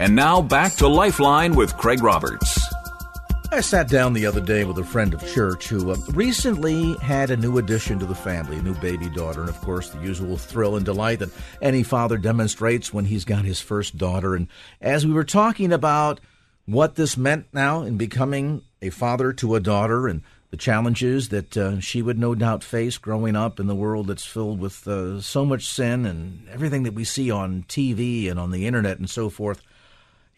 And now back to Lifeline with Craig Roberts. I sat down the other day with a friend of church who uh, recently had a new addition to the family, a new baby daughter, and of course, the usual thrill and delight that any father demonstrates when he's got his first daughter. And as we were talking about what this meant now in becoming a father to a daughter and the challenges that uh, she would no doubt face growing up in the world that's filled with uh, so much sin and everything that we see on TV and on the internet and so forth.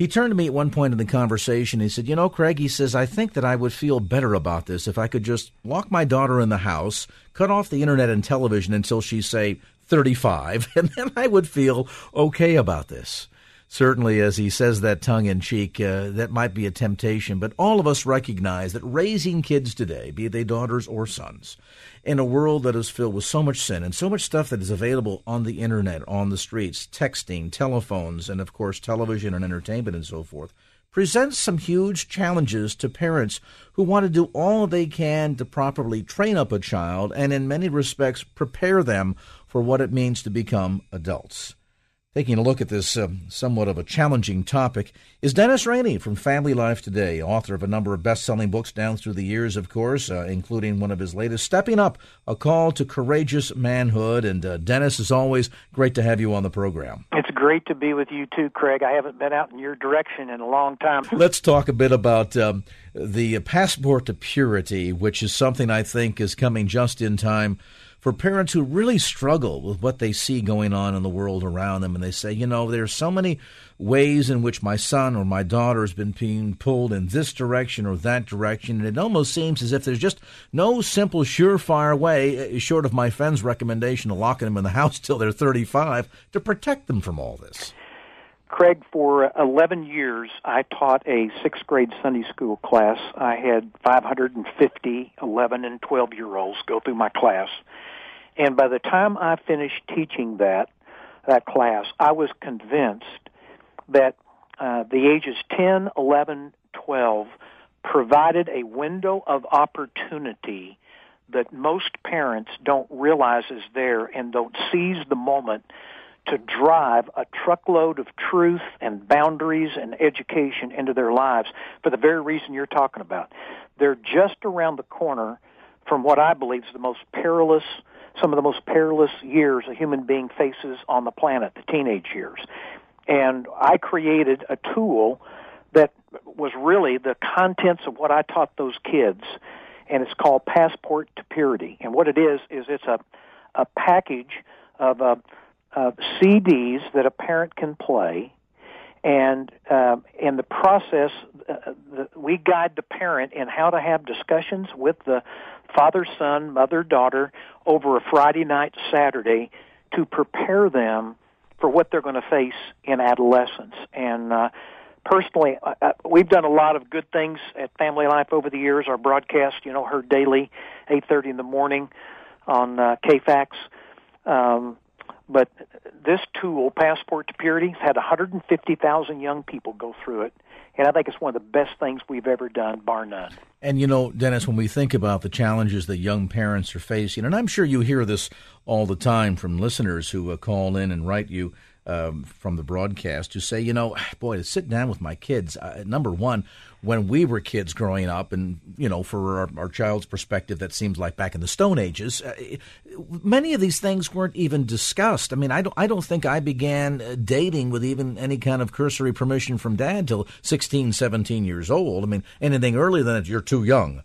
He turned to me at one point in the conversation. He said, You know, Craig, he says, I think that I would feel better about this if I could just lock my daughter in the house, cut off the internet and television until she's, say, 35, and then I would feel okay about this. Certainly, as he says that tongue in cheek, uh, that might be a temptation, but all of us recognize that raising kids today, be they daughters or sons, in a world that is filled with so much sin and so much stuff that is available on the internet, on the streets, texting, telephones, and of course television and entertainment and so forth, presents some huge challenges to parents who want to do all they can to properly train up a child and in many respects prepare them for what it means to become adults. Taking a look at this uh, somewhat of a challenging topic is Dennis Rainey from Family Life Today, author of a number of best selling books down through the years, of course, uh, including one of his latest, Stepping Up A Call to Courageous Manhood. And uh, Dennis, as always, great to have you on the program. It's great to be with you too, Craig. I haven't been out in your direction in a long time. Let's talk a bit about um, the passport to purity, which is something I think is coming just in time for parents who really struggle with what they see going on in the world around them and they say, you know, there's so many ways in which my son or my daughter has been being pulled in this direction or that direction, and it almost seems as if there's just no simple, surefire way, eh, short of my friend's recommendation of locking them in the house till they're 35, to protect them from all this. Craig, for 11 years, I taught a sixth grade Sunday school class. I had 550 11 and 12 year olds go through my class. And by the time I finished teaching that that class, I was convinced that uh, the ages 10, 11, 12 provided a window of opportunity that most parents don't realize is there and don't seize the moment to drive a truckload of truth and boundaries and education into their lives for the very reason you're talking about. They're just around the corner from what I believe is the most perilous some of the most perilous years a human being faces on the planet, the teenage years. And I created a tool that was really the contents of what I taught those kids, and it's called Passport to Purity. And what it is is it's a a package of uh, uh, CDs that a parent can play, and uh, in the process, uh, the, we guide the parent in how to have discussions with the father, son, mother, daughter over a Friday night, Saturday to prepare them for what they're going to face in adolescence. And uh, personally, uh, uh we've done a lot of good things at Family Life over the years. Our broadcast, you know, heard daily, 8:30 in the morning on uh, KFAX. Um, but this tool, Passport to Purity, has had 150,000 young people go through it, and I think it's one of the best things we've ever done, bar none. And you know, Dennis, when we think about the challenges that young parents are facing, and I'm sure you hear this all the time from listeners who uh, call in and write you um, from the broadcast who say, you know, boy, to sit down with my kids. Uh, number one, when we were kids growing up, and you know, for our, our child's perspective, that seems like back in the Stone Ages. Uh, many of these things weren't even discussed. I mean, I don't, I don't think I began uh, dating with even any kind of cursory permission from dad till 16, 17 years old. I mean, anything earlier than that, you're too young.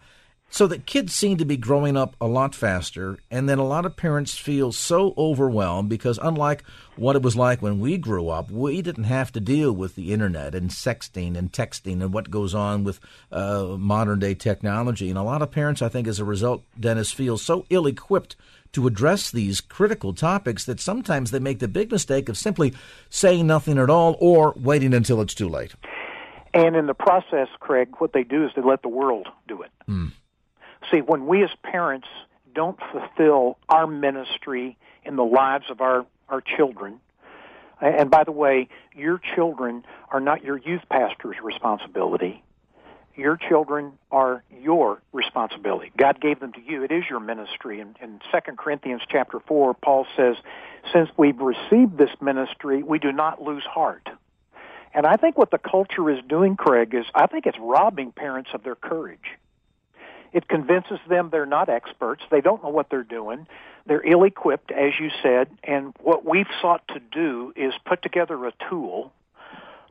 So that kids seem to be growing up a lot faster, and then a lot of parents feel so overwhelmed because, unlike what it was like when we grew up, we didn't have to deal with the internet and sexting and texting and what goes on with uh, modern day technology. And a lot of parents, I think, as a result, Dennis, feel so ill equipped to address these critical topics that sometimes they make the big mistake of simply saying nothing at all or waiting until it's too late. And in the process, Craig, what they do is they let the world do it. Mm. See, when we as parents don't fulfill our ministry in the lives of our, our children, and by the way, your children are not your youth pastor's responsibility. Your children are your responsibility. God gave them to you. It is your ministry. In, in 2 Corinthians chapter 4, Paul says, Since we've received this ministry, we do not lose heart. And I think what the culture is doing, Craig, is I think it's robbing parents of their courage. It convinces them they're not experts. They don't know what they're doing. They're ill equipped, as you said. And what we've sought to do is put together a tool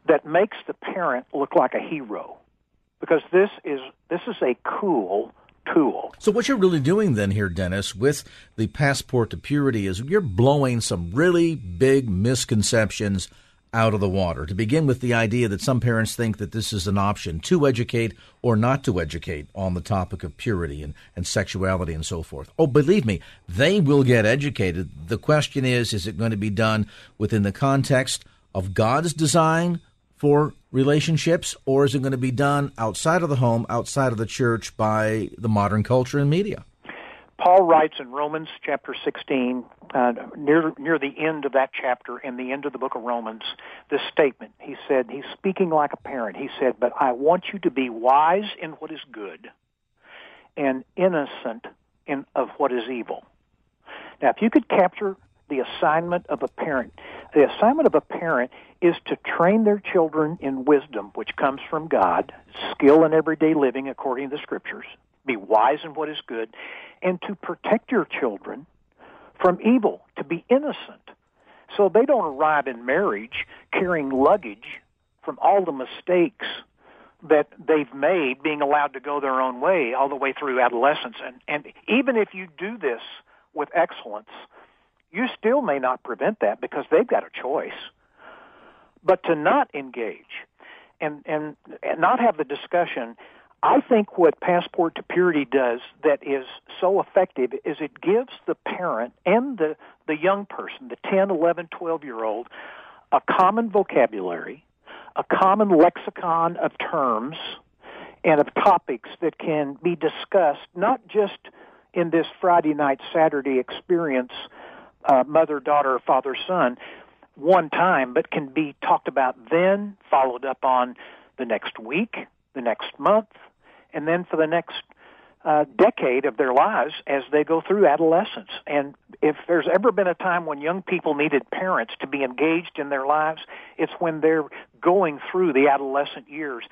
that makes the parent look like a hero. Because this is this is a cool tool. So what you're really doing then here, Dennis, with the passport to purity is you're blowing some really big misconceptions out of the water. To begin with, the idea that some parents think that this is an option to educate or not to educate on the topic of purity and, and sexuality and so forth. Oh, believe me, they will get educated. The question is is it going to be done within the context of God's design for relationships, or is it going to be done outside of the home, outside of the church by the modern culture and media? Paul writes in Romans chapter 16, uh, near near the end of that chapter, in the end of the book of Romans, this statement. He said, he's speaking like a parent. He said, "But I want you to be wise in what is good, and innocent in of what is evil." Now, if you could capture the assignment of a parent, the assignment of a parent is to train their children in wisdom, which comes from God, skill in everyday living according to the Scriptures be wise in what is good, and to protect your children from evil, to be innocent. So they don't arrive in marriage carrying luggage from all the mistakes that they've made being allowed to go their own way all the way through adolescence. And, and even if you do this with excellence, you still may not prevent that because they've got a choice. But to not engage and, and, and not have the discussion I think what Passport to Purity does that is so effective is it gives the parent and the, the young person, the 10, 11, 12 year old, a common vocabulary, a common lexicon of terms, and of topics that can be discussed not just in this Friday night, Saturday experience, uh, mother, daughter, father, son, one time, but can be talked about then, followed up on the next week, the next month, and then for the next uh, decade of their lives as they go through adolescence. And if there's ever been a time when young people needed parents to be engaged in their lives, it's when they're going through the adolescent years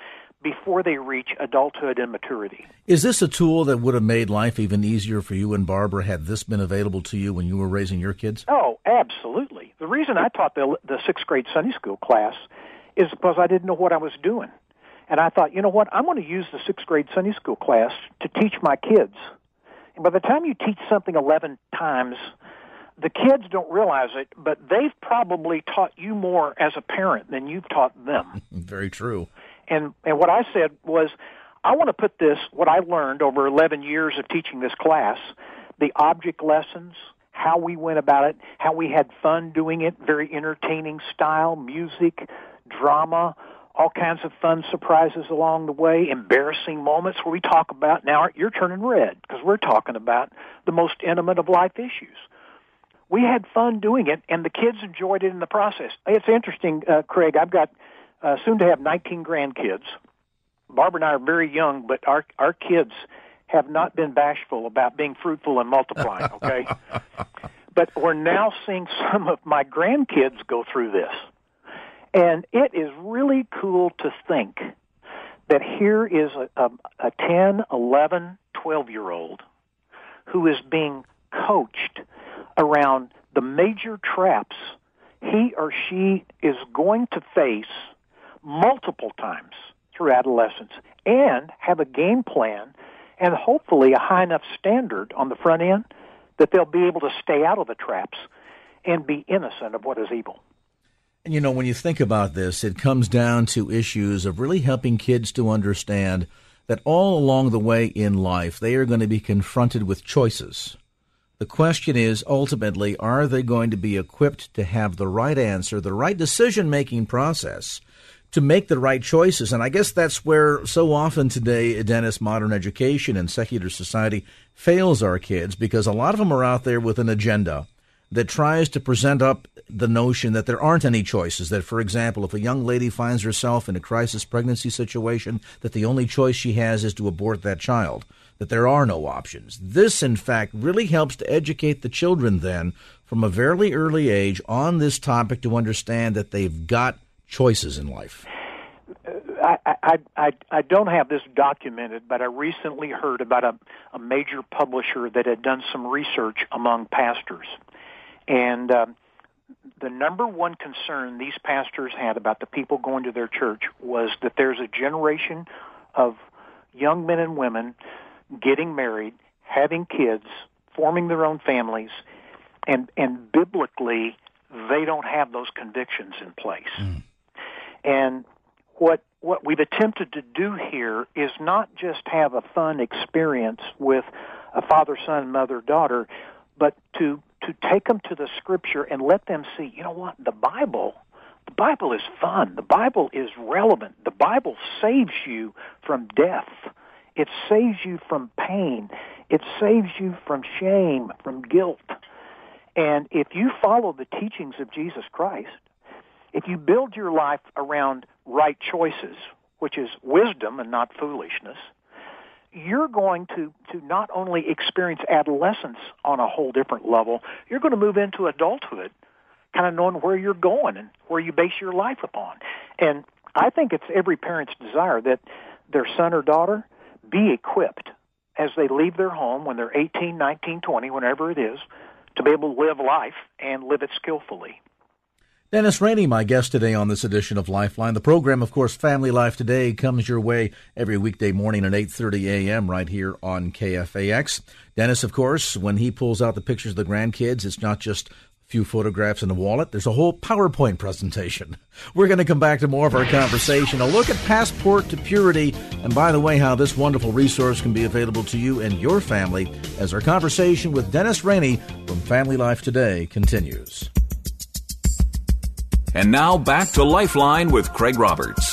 before they reach adulthood and maturity. Is this a tool that would have made life even easier for you and Barbara had this been available to you when you were raising your kids? Oh, absolutely. The reason I taught the, the sixth grade Sunday school class is because I didn't know what I was doing. And I thought, you know what? I'm going to use the sixth grade Sunday school class to teach my kids. And by the time you teach something 11 times, the kids don't realize it, but they've probably taught you more as a parent than you've taught them. Very true. And and what I said was, I want to put this what I learned over 11 years of teaching this class, the object lessons, how we went about it, how we had fun doing it, very entertaining style, music, drama, all kinds of fun surprises along the way, embarrassing moments where we talk about, now you're turning red because we're talking about the most intimate of life issues. We had fun doing it, and the kids enjoyed it in the process. It's interesting, uh, Craig. I've got uh, soon to have 19 grandkids. Barbara and I are very young, but our our kids have not been bashful about being fruitful and multiplying. Okay, but we're now seeing some of my grandkids go through this and it is really cool to think that here is a, a, a 10, 11, 12 year old who is being coached around the major traps he or she is going to face multiple times through adolescence and have a game plan and hopefully a high enough standard on the front end that they'll be able to stay out of the traps and be innocent of what is evil. And you know, when you think about this, it comes down to issues of really helping kids to understand that all along the way in life, they are going to be confronted with choices. The question is ultimately, are they going to be equipped to have the right answer, the right decision making process to make the right choices? And I guess that's where so often today, Dennis, modern education and secular society fails our kids because a lot of them are out there with an agenda that tries to present up the notion that there aren't any choices. That, for example, if a young lady finds herself in a crisis pregnancy situation, that the only choice she has is to abort that child that there are no options. This, in fact, really helps to educate the children then from a very early age on this topic to understand that they've got choices in life. I, I, I, don't have this documented, but I recently heard about a, a major publisher that had done some research among pastors. And um, the number one concern these pastors had about the people going to their church was that there's a generation of young men and women getting married, having kids, forming their own families, and and biblically they don't have those convictions in place. Mm. And what what we've attempted to do here is not just have a fun experience with a father, son, mother, daughter, but to to take them to the scripture and let them see, you know what, the Bible the Bible is fun. The Bible is relevant. The Bible saves you from death. It saves you from pain. It saves you from shame, from guilt. And if you follow the teachings of Jesus Christ, if you build your life around right choices, which is wisdom and not foolishness, you're going to, to not only experience adolescence on a whole different level, you're going to move into adulthood kind of knowing where you're going and where you base your life upon. And I think it's every parent's desire that their son or daughter be equipped as they leave their home when they're 18, 19, 20, whenever it is, to be able to live life and live it skillfully. Dennis Rainey, my guest today on this edition of Lifeline. The program, of course, Family Life Today, comes your way every weekday morning at 8.30 a.m. right here on KFAX. Dennis, of course, when he pulls out the pictures of the grandkids, it's not just a few photographs in a wallet. There's a whole PowerPoint presentation. We're going to come back to more of our conversation, a look at Passport to Purity, and by the way, how this wonderful resource can be available to you and your family as our conversation with Dennis Rainey from Family Life Today continues. And now back to Lifeline with Craig Roberts.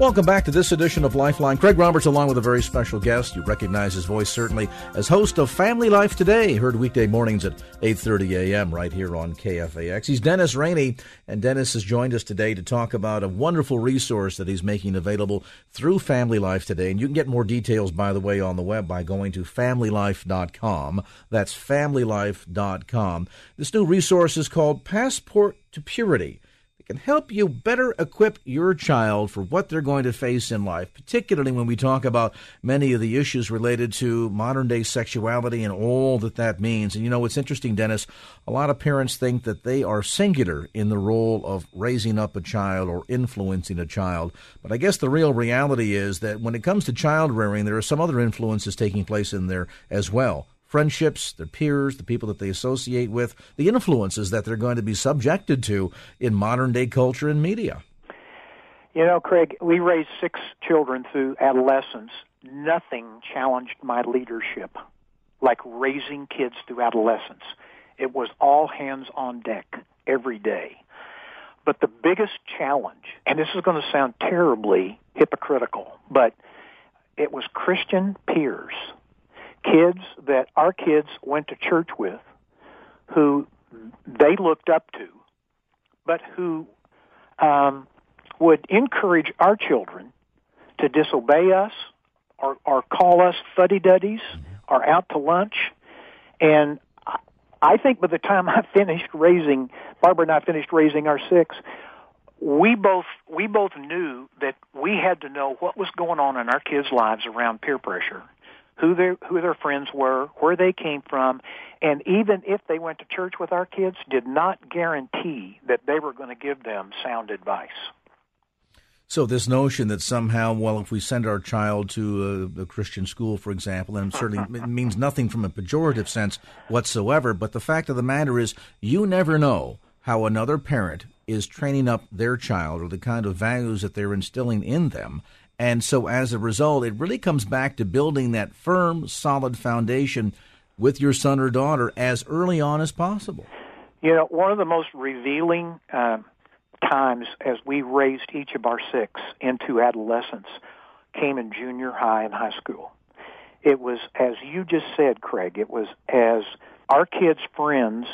Welcome back to this edition of Lifeline. Craig Roberts, along with a very special guest. You recognize his voice certainly as host of Family Life Today, heard weekday mornings at 8:30 a.m. right here on KFAX. He's Dennis Rainey, and Dennis has joined us today to talk about a wonderful resource that he's making available through Family Life Today. And you can get more details, by the way, on the web by going to familylife.com. That's familylife.com. This new resource is called Passport to Purity. Can help you better equip your child for what they're going to face in life, particularly when we talk about many of the issues related to modern day sexuality and all that that means. And you know, it's interesting, Dennis, a lot of parents think that they are singular in the role of raising up a child or influencing a child. But I guess the real reality is that when it comes to child rearing, there are some other influences taking place in there as well friendships, their peers, the people that they associate with, the influences that they're going to be subjected to in modern day culture and media. You know, Craig, we raised six children through adolescence. Nothing challenged my leadership like raising kids through adolescence. It was all hands on deck every day. But the biggest challenge, and this is going to sound terribly hypocritical, but it was Christian peers kids that our kids went to church with who they looked up to, but who um, would encourage our children to disobey us or, or call us fuddy duddies or out to lunch. And I think by the time I finished raising, Barbara and I finished raising our six, we both we both knew that we had to know what was going on in our kids' lives around peer pressure who their who their friends were, where they came from, and even if they went to church with our kids, did not guarantee that they were going to give them sound advice. So this notion that somehow, well, if we send our child to a, a Christian school, for example, and certainly it means nothing from a pejorative sense whatsoever, but the fact of the matter is, you never know how another parent is training up their child or the kind of values that they're instilling in them. And so as a result, it really comes back to building that firm, solid foundation with your son or daughter as early on as possible. You know, one of the most revealing uh, times as we raised each of our six into adolescence came in junior high and high school. It was, as you just said, Craig, it was as our kids' friends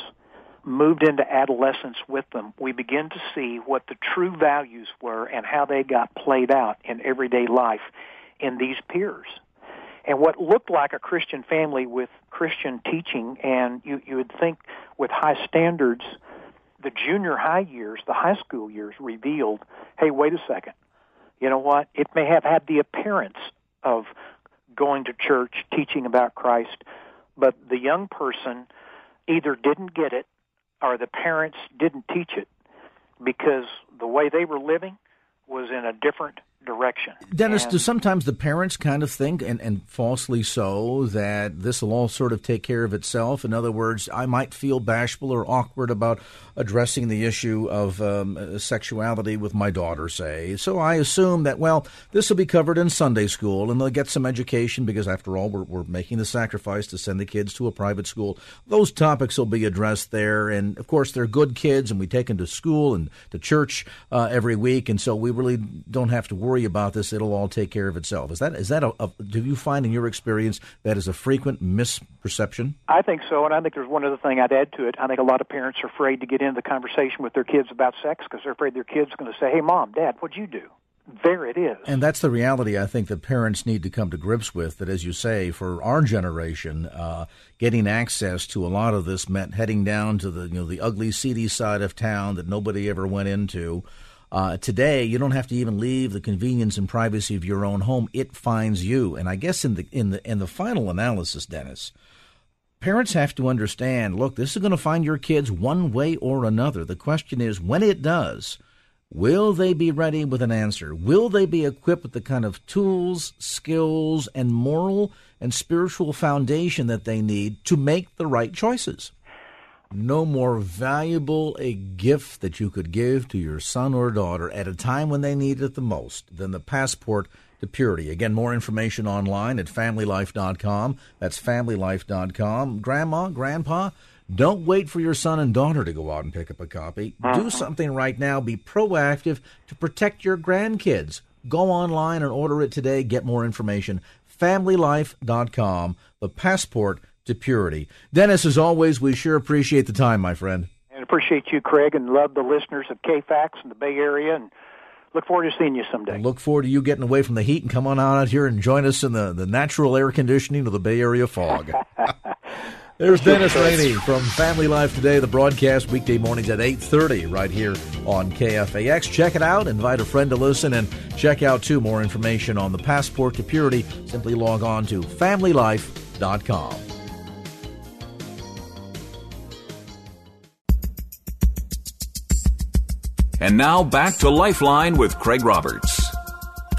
moved into adolescence with them, we begin to see what the true values were and how they got played out in everyday life in these peers. And what looked like a Christian family with Christian teaching, and you, you would think with high standards, the junior high years, the high school years revealed, hey, wait a second. You know what? It may have had the appearance of going to church, teaching about Christ, but the young person either didn't get it or the parents didn't teach it because the way they were living was in a different direction. Dennis, and, do sometimes the parents kind of think, and, and falsely so, that this will all sort of take care of itself? In other words, I might feel bashful or awkward about addressing the issue of um, sexuality with my daughter, say. So I assume that, well, this will be covered in Sunday school and they'll get some education because, after all, we're, we're making the sacrifice to send the kids to a private school. Those topics will be addressed there. And, of course, they're good kids and we take them to school and to church uh, every week. And so we really don't have to worry worry about this; it'll all take care of itself. Is that is that a, a do you find in your experience that is a frequent misperception? I think so, and I think there's one other thing I'd add to it. I think a lot of parents are afraid to get into the conversation with their kids about sex because they're afraid their kids are going to say, "Hey, mom, dad, what'd you do?" There it is. And that's the reality I think that parents need to come to grips with. That, as you say, for our generation, uh, getting access to a lot of this meant heading down to the you know the ugly, seedy side of town that nobody ever went into. Uh, today, you don't have to even leave the convenience and privacy of your own home; it finds you. And I guess in the in the in the final analysis, Dennis, parents have to understand. Look, this is going to find your kids one way or another. The question is, when it does, will they be ready with an answer? Will they be equipped with the kind of tools, skills, and moral and spiritual foundation that they need to make the right choices? No more valuable a gift that you could give to your son or daughter at a time when they need it the most than the passport to purity. Again, more information online at familylife.com. That's familylife.com. Grandma, grandpa, don't wait for your son and daughter to go out and pick up a copy. Uh-huh. Do something right now. Be proactive to protect your grandkids. Go online and order it today. Get more information. Familylife.com. The passport to purity. Dennis, as always, we sure appreciate the time, my friend. And appreciate you, Craig, and love the listeners of KFAX in the Bay Area, and look forward to seeing you someday. look forward to you getting away from the heat and come on out here and join us in the, the natural air conditioning of the Bay Area fog. There's Dennis Rainey from Family Life Today, the broadcast weekday mornings at 8.30 right here on KFAX. Check it out. Invite a friend to listen and check out, too, more information on the Passport to Purity. Simply log on to familylife.com. And now back to Lifeline with Craig Roberts.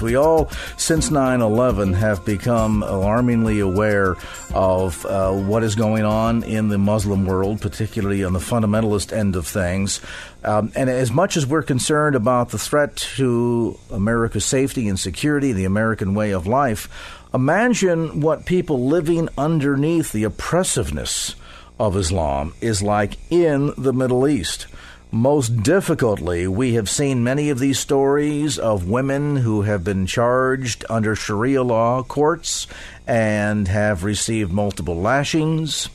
We all, since 9 11, have become alarmingly aware of uh, what is going on in the Muslim world, particularly on the fundamentalist end of things. Um, and as much as we're concerned about the threat to America's safety and security, the American way of life, imagine what people living underneath the oppressiveness of Islam is like in the Middle East. Most difficultly, we have seen many of these stories of women who have been charged under Sharia law courts and have received multiple lashings.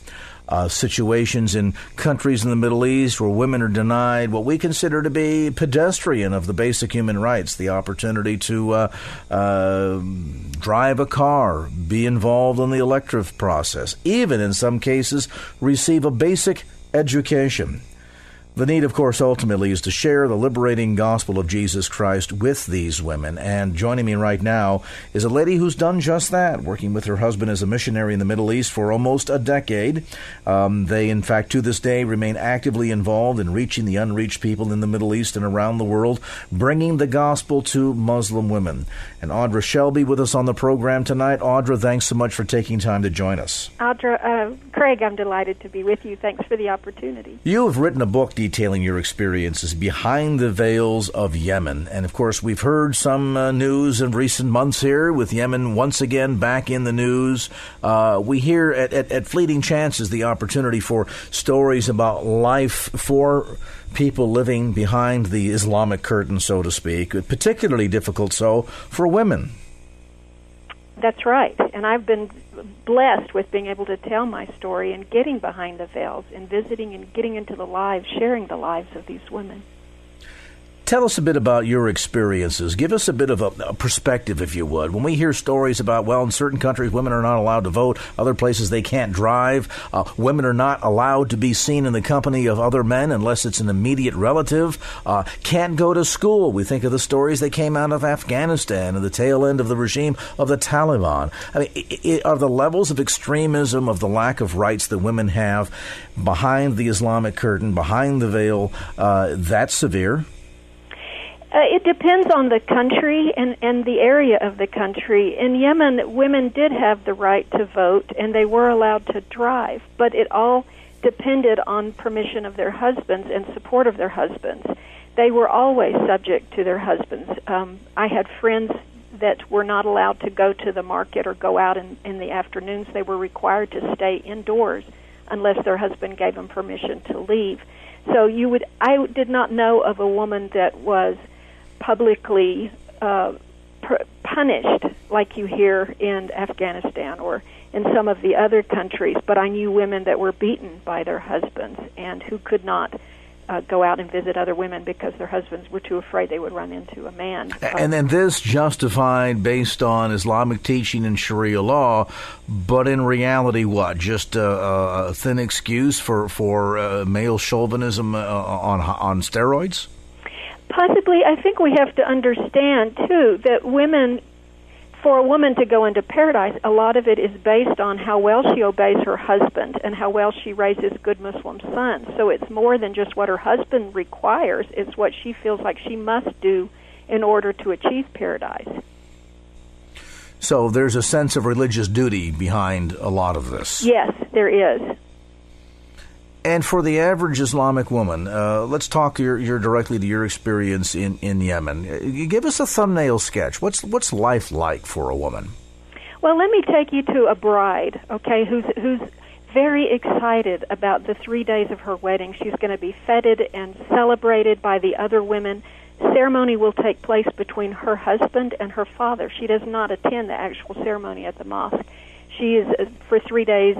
Uh, situations in countries in the Middle East where women are denied what we consider to be pedestrian of the basic human rights the opportunity to uh, uh, drive a car, be involved in the elective process, even in some cases, receive a basic education. The need, of course, ultimately is to share the liberating gospel of Jesus Christ with these women. And joining me right now is a lady who's done just that, working with her husband as a missionary in the Middle East for almost a decade. Um, they, in fact, to this day remain actively involved in reaching the unreached people in the Middle East and around the world, bringing the gospel to Muslim women. And Audra Shelby with us on the program tonight. Audra, thanks so much for taking time to join us. Audra, uh, Craig, I'm delighted to be with you. Thanks for the opportunity. You have written a book detailing your experiences behind the veils of Yemen. And of course, we've heard some uh, news in recent months here with Yemen once again back in the news. Uh, we hear at, at, at fleeting chances the opportunity for stories about life for people living behind the Islamic curtain, so to speak, particularly difficult so for women. That's right. And I've been blessed with being able to tell my story and getting behind the veils and visiting and getting into the lives, sharing the lives of these women. Tell us a bit about your experiences. Give us a bit of a, a, perspective, if you would. When we hear stories about, well, in certain countries, women are not allowed to vote, other places they can't drive, uh, women are not allowed to be seen in the company of other men unless it's an immediate relative, uh, can't go to school. We think of the stories that came out of Afghanistan and the tail end of the regime of the Taliban. I mean, it, it, are the levels of extremism, of the lack of rights that women have behind the Islamic curtain, behind the veil, uh, that severe? Uh, it depends on the country and, and the area of the country. In Yemen, women did have the right to vote and they were allowed to drive, but it all depended on permission of their husbands and support of their husbands. They were always subject to their husbands. Um, I had friends that were not allowed to go to the market or go out in, in the afternoons. They were required to stay indoors unless their husband gave them permission to leave. So you would I did not know of a woman that was publicly uh, pr- punished like you hear in Afghanistan or in some of the other countries, but I knew women that were beaten by their husbands and who could not uh, go out and visit other women because their husbands were too afraid they would run into a man. And then this justified based on Islamic teaching and Sharia law, but in reality, what? Just a, a thin excuse for for uh, male chauvinism uh, on on steroids? Possibly, I think we have to understand too that women, for a woman to go into paradise, a lot of it is based on how well she obeys her husband and how well she raises good Muslim sons. So it's more than just what her husband requires; it's what she feels like she must do in order to achieve paradise. So there's a sense of religious duty behind a lot of this. Yes, there is. And for the average Islamic woman, uh, let's talk your, your, directly to your experience in, in Yemen. Give us a thumbnail sketch. What's what's life like for a woman? Well, let me take you to a bride, okay, who's who's very excited about the three days of her wedding. She's going to be feted and celebrated by the other women. Ceremony will take place between her husband and her father. She does not attend the actual ceremony at the mosque. She is uh, for three days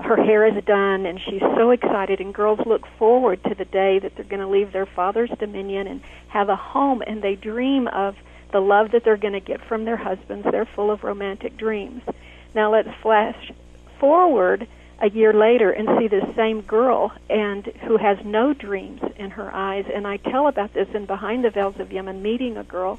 her hair is done and she's so excited and girls look forward to the day that they're going to leave their father's dominion and have a home and they dream of the love that they're going to get from their husbands. They're full of romantic dreams. Now let's flash forward a year later and see this same girl and who has no dreams in her eyes. And I tell about this in behind the veils of Yemen meeting a girl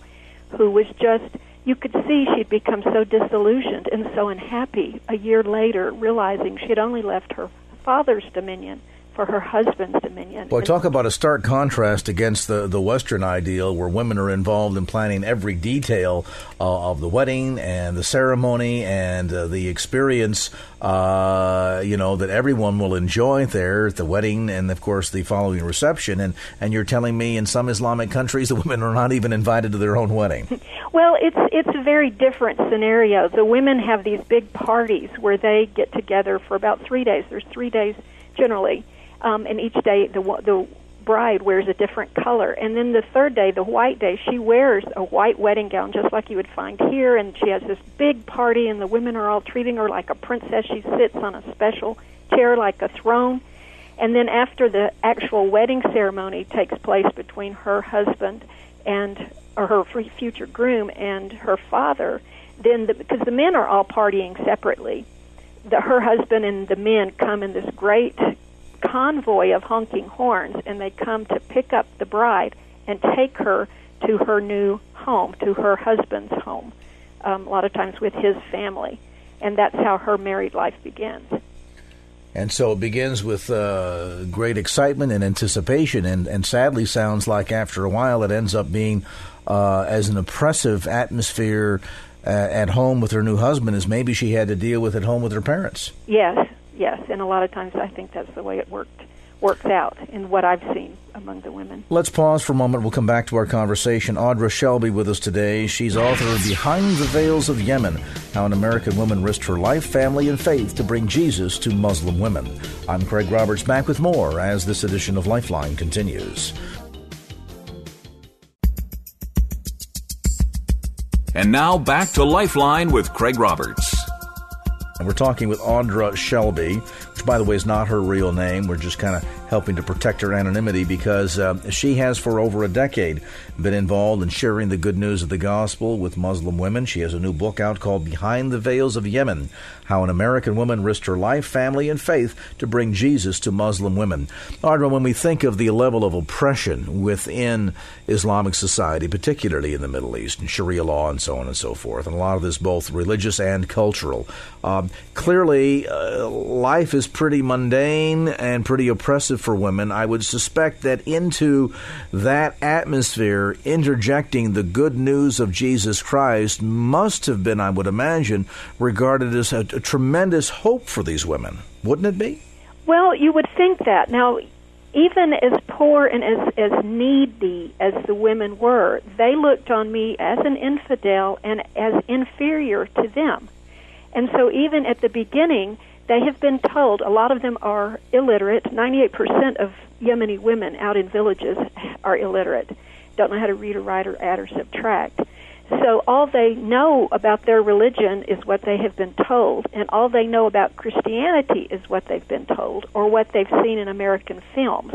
who was just you could see she'd become so disillusioned and so unhappy a year later, realizing she'd only left her father's dominion for her husband's dominion. Well, talk about a stark contrast against the, the Western ideal where women are involved in planning every detail uh, of the wedding and the ceremony and uh, the experience, uh, you know, that everyone will enjoy there at the wedding and, of course, the following reception. And, and you're telling me in some Islamic countries the women are not even invited to their own wedding. well, it's, it's a very different scenario. The women have these big parties where they get together for about three days. There's three days generally um, and each day the the bride wears a different color. And then the third day, the white day, she wears a white wedding gown just like you would find here, and she has this big party, and the women are all treating her like a princess. She sits on a special chair like a throne. And then after the actual wedding ceremony takes place between her husband and or her future groom and her father, then the, because the men are all partying separately, the, her husband and the men come in this great convoy of honking horns, and they come to pick up the bride and take her to her new home, to her husband's home, um, a lot of times with his family. And that's how her married life begins. And so it begins with uh, great excitement and anticipation, and, and sadly sounds like after a while it ends up being uh, as an oppressive atmosphere uh, at home with her new husband as maybe she had to deal with at home with her parents. Yes, yes, and a lot of times I think that's the way it worked works out in what I've seen among the women. Let's pause for a moment. We'll come back to our conversation. Audra Shelby with us today. She's author of Behind the Veils of Yemen How an American Woman Risked Her Life, Family, and Faith to Bring Jesus to Muslim Women. I'm Craig Roberts, back with more as this edition of Lifeline continues. And now back to Lifeline with Craig Roberts. We're talking with Audra Shelby which, by the way, is not her real name. We're just kind of helping to protect her anonymity because uh, she has, for over a decade, been involved in sharing the good news of the gospel with Muslim women. She has a new book out called Behind the Veils of Yemen How an American Woman Risked Her Life, Family, and Faith to Bring Jesus to Muslim Women. Audra, when we think of the level of oppression within Islamic society, particularly in the Middle East, and Sharia law and so on and so forth, and a lot of this both religious and cultural, um, clearly uh, life is pretty mundane and pretty oppressive for women. I would suspect that into that atmosphere, interjecting the good news of Jesus Christ must have been, I would imagine, regarded as a, a tremendous hope for these women. Wouldn't it be? Well, you would think that. Now, even as poor and as, as needy as the women were, they looked on me as an infidel and as inferior to them. And so, even at the beginning, they have been told, a lot of them are illiterate. 98% of Yemeni women out in villages are illiterate, don't know how to read or write or add or subtract. So all they know about their religion is what they have been told, and all they know about Christianity is what they've been told or what they've seen in American films.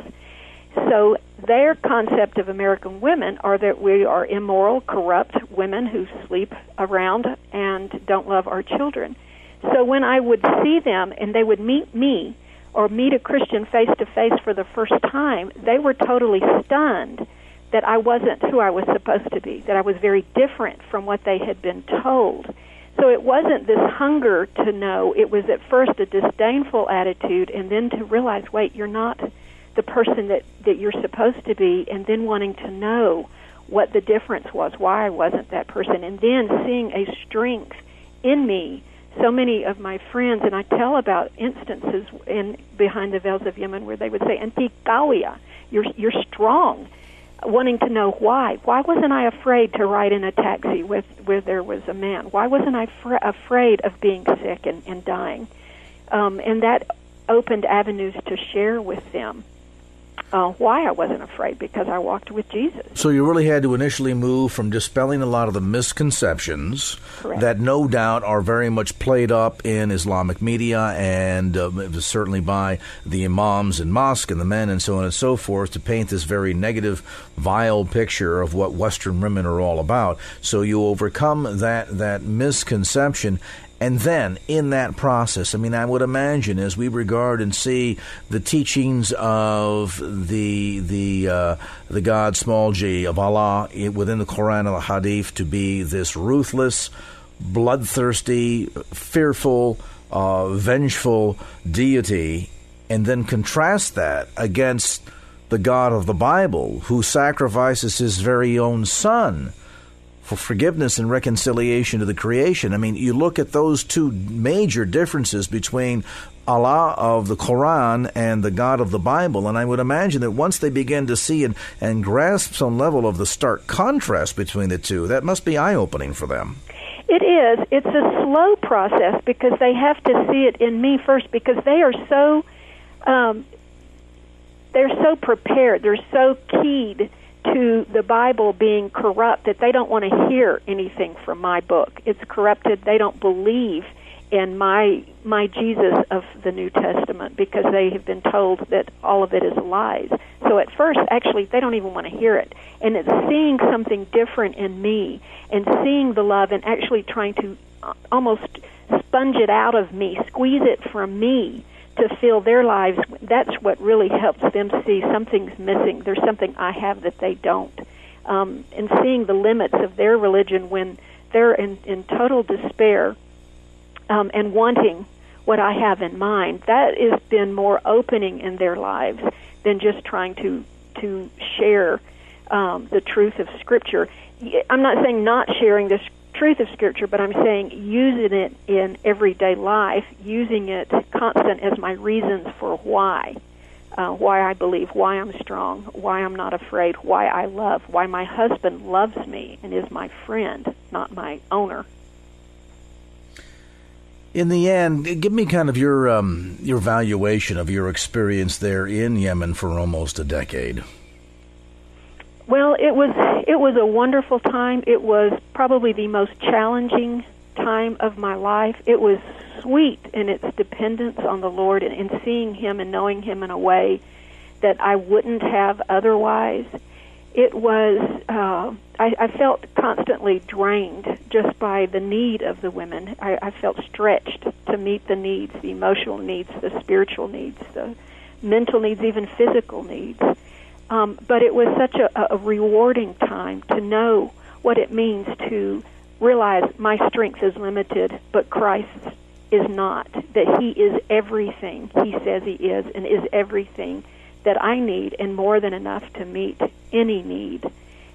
So their concept of American women are that we are immoral, corrupt women who sleep around and don't love our children. So when I would see them and they would meet me or meet a Christian face to face for the first time, they were totally stunned that I wasn't who I was supposed to be, that I was very different from what they had been told. So it wasn't this hunger to know, it was at first a disdainful attitude and then to realize, wait, you're not the person that, that you're supposed to be, and then wanting to know what the difference was, why I wasn't that person, and then seeing a strength in me so many of my friends, and I tell about instances in behind the veils of Yemen where they would say, "Antikawiya, you're you're strong," wanting to know why. Why wasn't I afraid to ride in a taxi with where there was a man? Why wasn't I fr- afraid of being sick and, and dying? Um, and that opened avenues to share with them uh, why I wasn't afraid because I walked with Jesus. So you really had to initially move from dispelling a lot of the misconceptions Correct. that no doubt are very much played up in Islamic media and uh, certainly by the imams in mosque and the men and so on and so forth to paint this very negative, vile picture of what Western women are all about. So you overcome that that misconception and then in that process, I mean, I would imagine as we regard and see the teachings of the the uh, the God small g of Allah within the Quran and the Hadith to be this ruthless, bloodthirsty, fearful, uh, vengeful deity, and then contrast that against the God of the Bible who sacrifices his very own son for forgiveness and reconciliation to the creation. I mean, you look at those two major differences between Allah of the Quran and the God of the Bible, and I would imagine that once they begin to see and, and grasp some level of the stark contrast between the two, that must be eye opening for them. It is. It's a slow process because they have to see it in me first because they are so um, they're so prepared. They're so keyed to the Bible being corrupt that they don't want to hear anything from my book. It's corrupted. They don't believe in my my Jesus of the New Testament because they have been told that all of it is lies. So at first, actually, they don't even want to hear it. And it's seeing something different in me and seeing the love and actually trying to uh, almost sponge it out of me, squeeze it from me to fill their lives, that's what really helps them see something's missing. There's something I have that they don't. Um, and seeing the limits of their religion when they're in, in total despair um, and wanting what I have in mind, that has been more opening in their lives than just trying to to share um, the truth of Scripture. I'm not saying not sharing this truth of Scripture, but I'm saying using it in everyday life, using it constant as my reasons for why uh, why I believe, why I'm strong, why I'm not afraid, why I love, why my husband loves me and is my friend, not my owner. In the end, give me kind of your um, your valuation of your experience there in Yemen for almost a decade. Well, it was it was a wonderful time. It was probably the most challenging time of my life. It was sweet in its dependence on the Lord and in seeing Him and knowing Him in a way that I wouldn't have otherwise. It was, uh, I, I felt constantly drained just by the need of the women. I, I felt stretched to meet the needs, the emotional needs, the spiritual needs, the mental needs, even physical needs. Um, but it was such a, a rewarding time to know what it means to realize my strength is limited, but Christ is not, that He is everything He says He is and is everything that I need and more than enough to meet any need.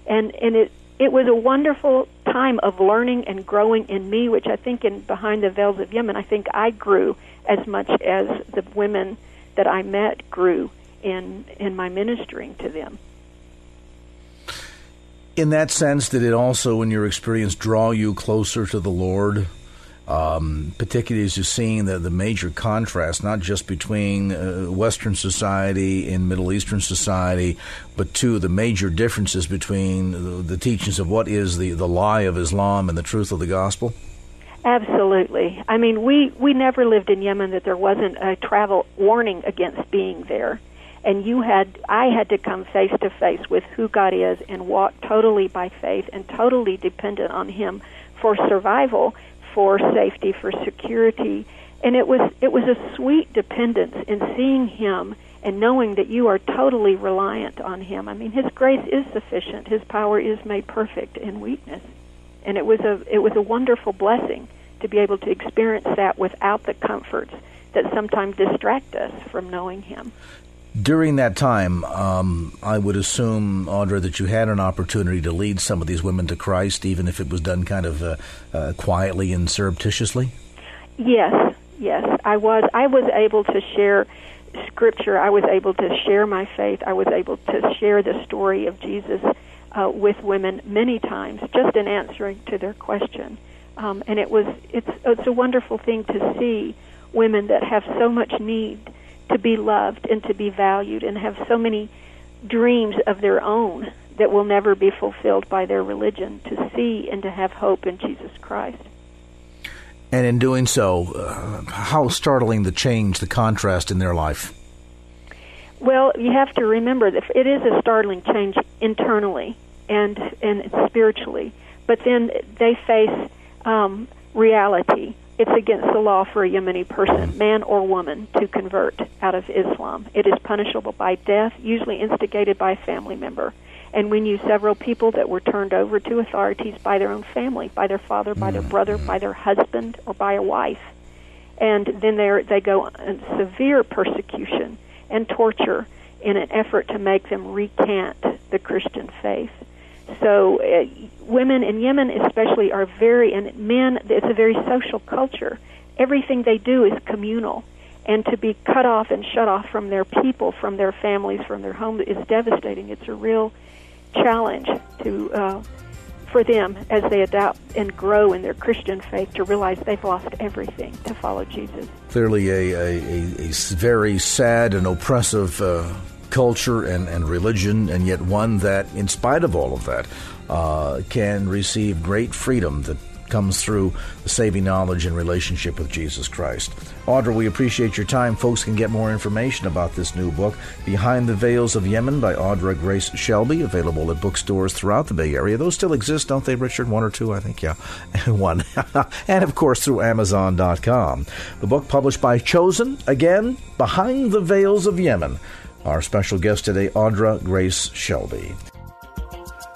And and it it was a wonderful time of learning and growing in me, which I think in behind the veils of Yemen, I think I grew as much as the women that I met grew in in my ministering to them. In that sense, did it also, in your experience, draw you closer to the Lord? um, particularly as you're seeing the, the major contrast, not just between uh, Western society and Middle Eastern society, but two, the major differences between the, the teachings of what is the, the lie of Islam and the truth of the gospel? Absolutely. I mean, we, we never lived in Yemen that there wasn't a travel warning against being there. And you had, I had to come face to face with who God is and walk totally by faith and totally dependent on Him for survival for safety, for security, and it was it was a sweet dependence in seeing him and knowing that you are totally reliant on him. I mean, his grace is sufficient. His power is made perfect in weakness. And it was a it was a wonderful blessing to be able to experience that without the comforts that sometimes distract us from knowing him. During that time, um, I would assume, Audra, that you had an opportunity to lead some of these women to Christ, even if it was done kind of uh, uh, quietly and surreptitiously. Yes, yes, I was. I was able to share scripture. I was able to share my faith. I was able to share the story of Jesus uh, with women many times, just in answering to their question. Um, and it was it's it's a wonderful thing to see women that have so much need to be loved and to be valued and have so many dreams of their own that will never be fulfilled by their religion to see and to have hope in Jesus Christ. And in doing so, uh, how startling the change, the contrast in their life? Well, you have to remember that it is a startling change internally and and spiritually, but then they face um, reality it's against the law for a Yemeni person, man or woman, to convert out of Islam. It is punishable by death, usually instigated by a family member. And we knew several people that were turned over to authorities by their own family, by their father, by their mm. brother, by their husband, or by a wife. And then they they go in severe persecution and torture in an effort to make them recant the Christian faith. So uh, women in Yemen, especially, are very and men. It's a very social culture. Everything they do is communal, and to be cut off and shut off from their people, from their families, from their home is devastating. It's a real challenge to uh, for them as they adapt and grow in their Christian faith to realize they've lost everything to follow Jesus. Clearly, a, a, a, very sad and oppressive. Uh culture and, and religion, and yet one that, in spite of all of that, uh, can receive great freedom that comes through the saving knowledge and relationship with Jesus Christ. Audra, we appreciate your time. Folks can get more information about this new book, Behind the Veils of Yemen by Audra Grace Shelby, available at bookstores throughout the Bay Area. Those still exist, don't they, Richard? One or two, I think, yeah. One. and, of course, through Amazon.com. The book published by Chosen, again, Behind the Veils of Yemen our special guest today, Audra Grace Shelby.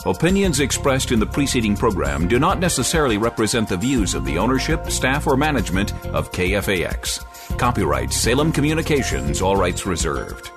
Opinions expressed in the preceding program do not necessarily represent the views of the ownership, staff, or management of KFAX. Copyright Salem Communications, all rights reserved.